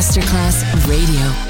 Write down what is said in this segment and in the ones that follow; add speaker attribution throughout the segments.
Speaker 1: Masterclass Radio.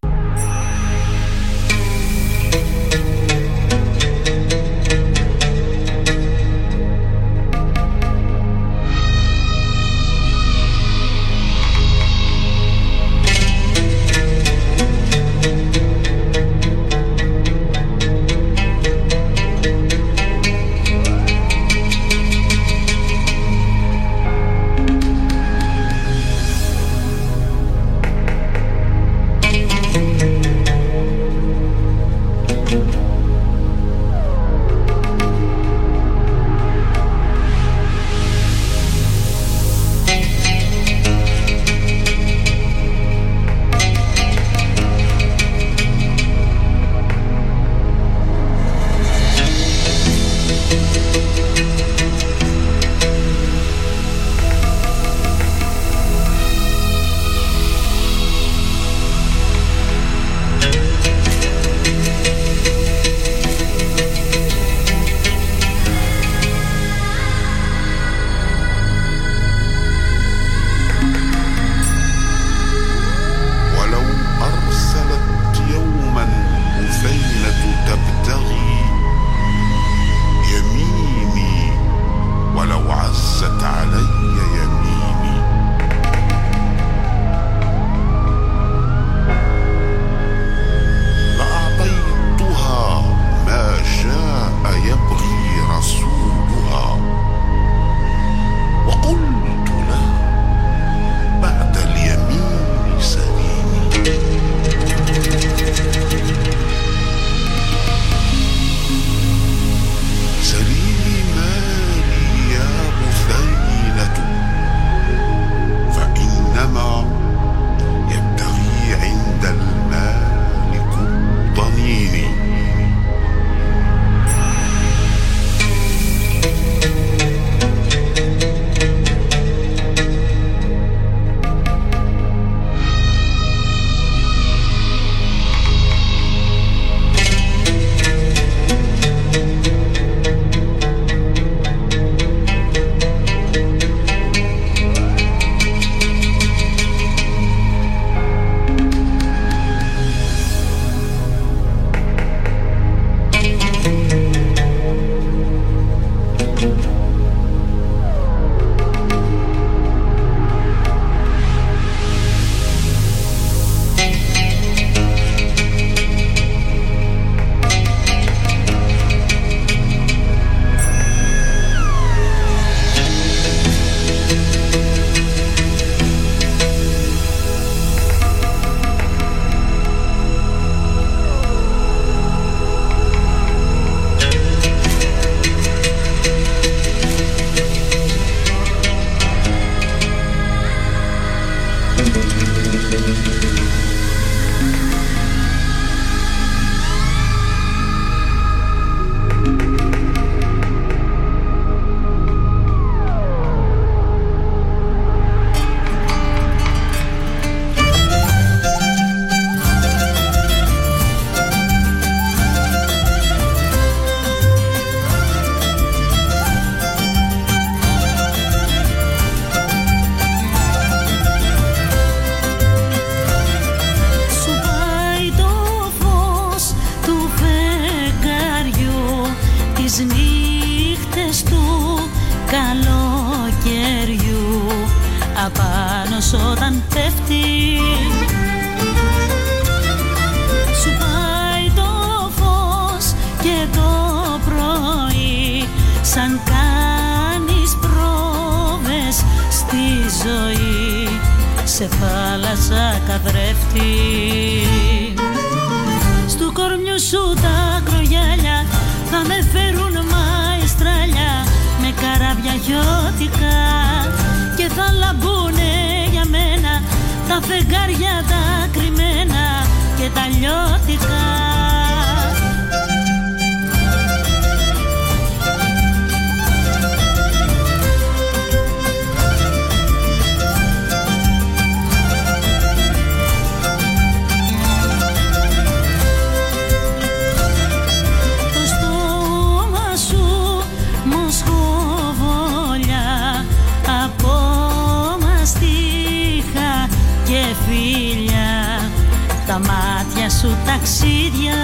Speaker 2: σου
Speaker 3: ταξίδια.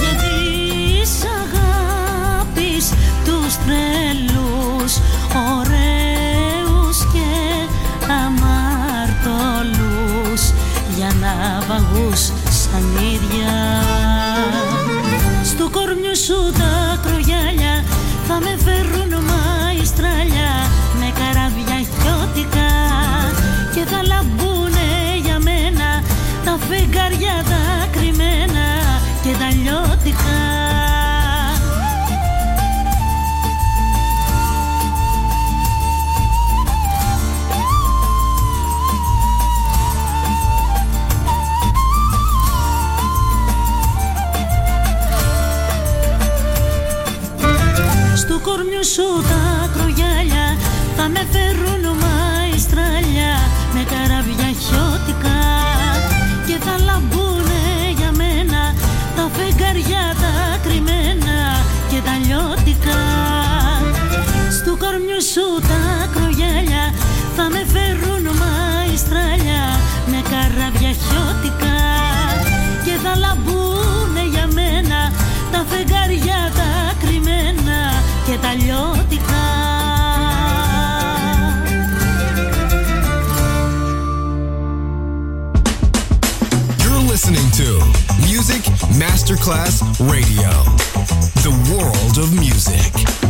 Speaker 3: Γιατί σ' αγάπης τους τρελούς Ωραίους και αμαρτωλούς Για να βαγούς σαν ίδια. Στο κορμιού σου τα σου τα κρογιάλια θα με φέρουν
Speaker 4: Room. Music Masterclass Radio. The world of music.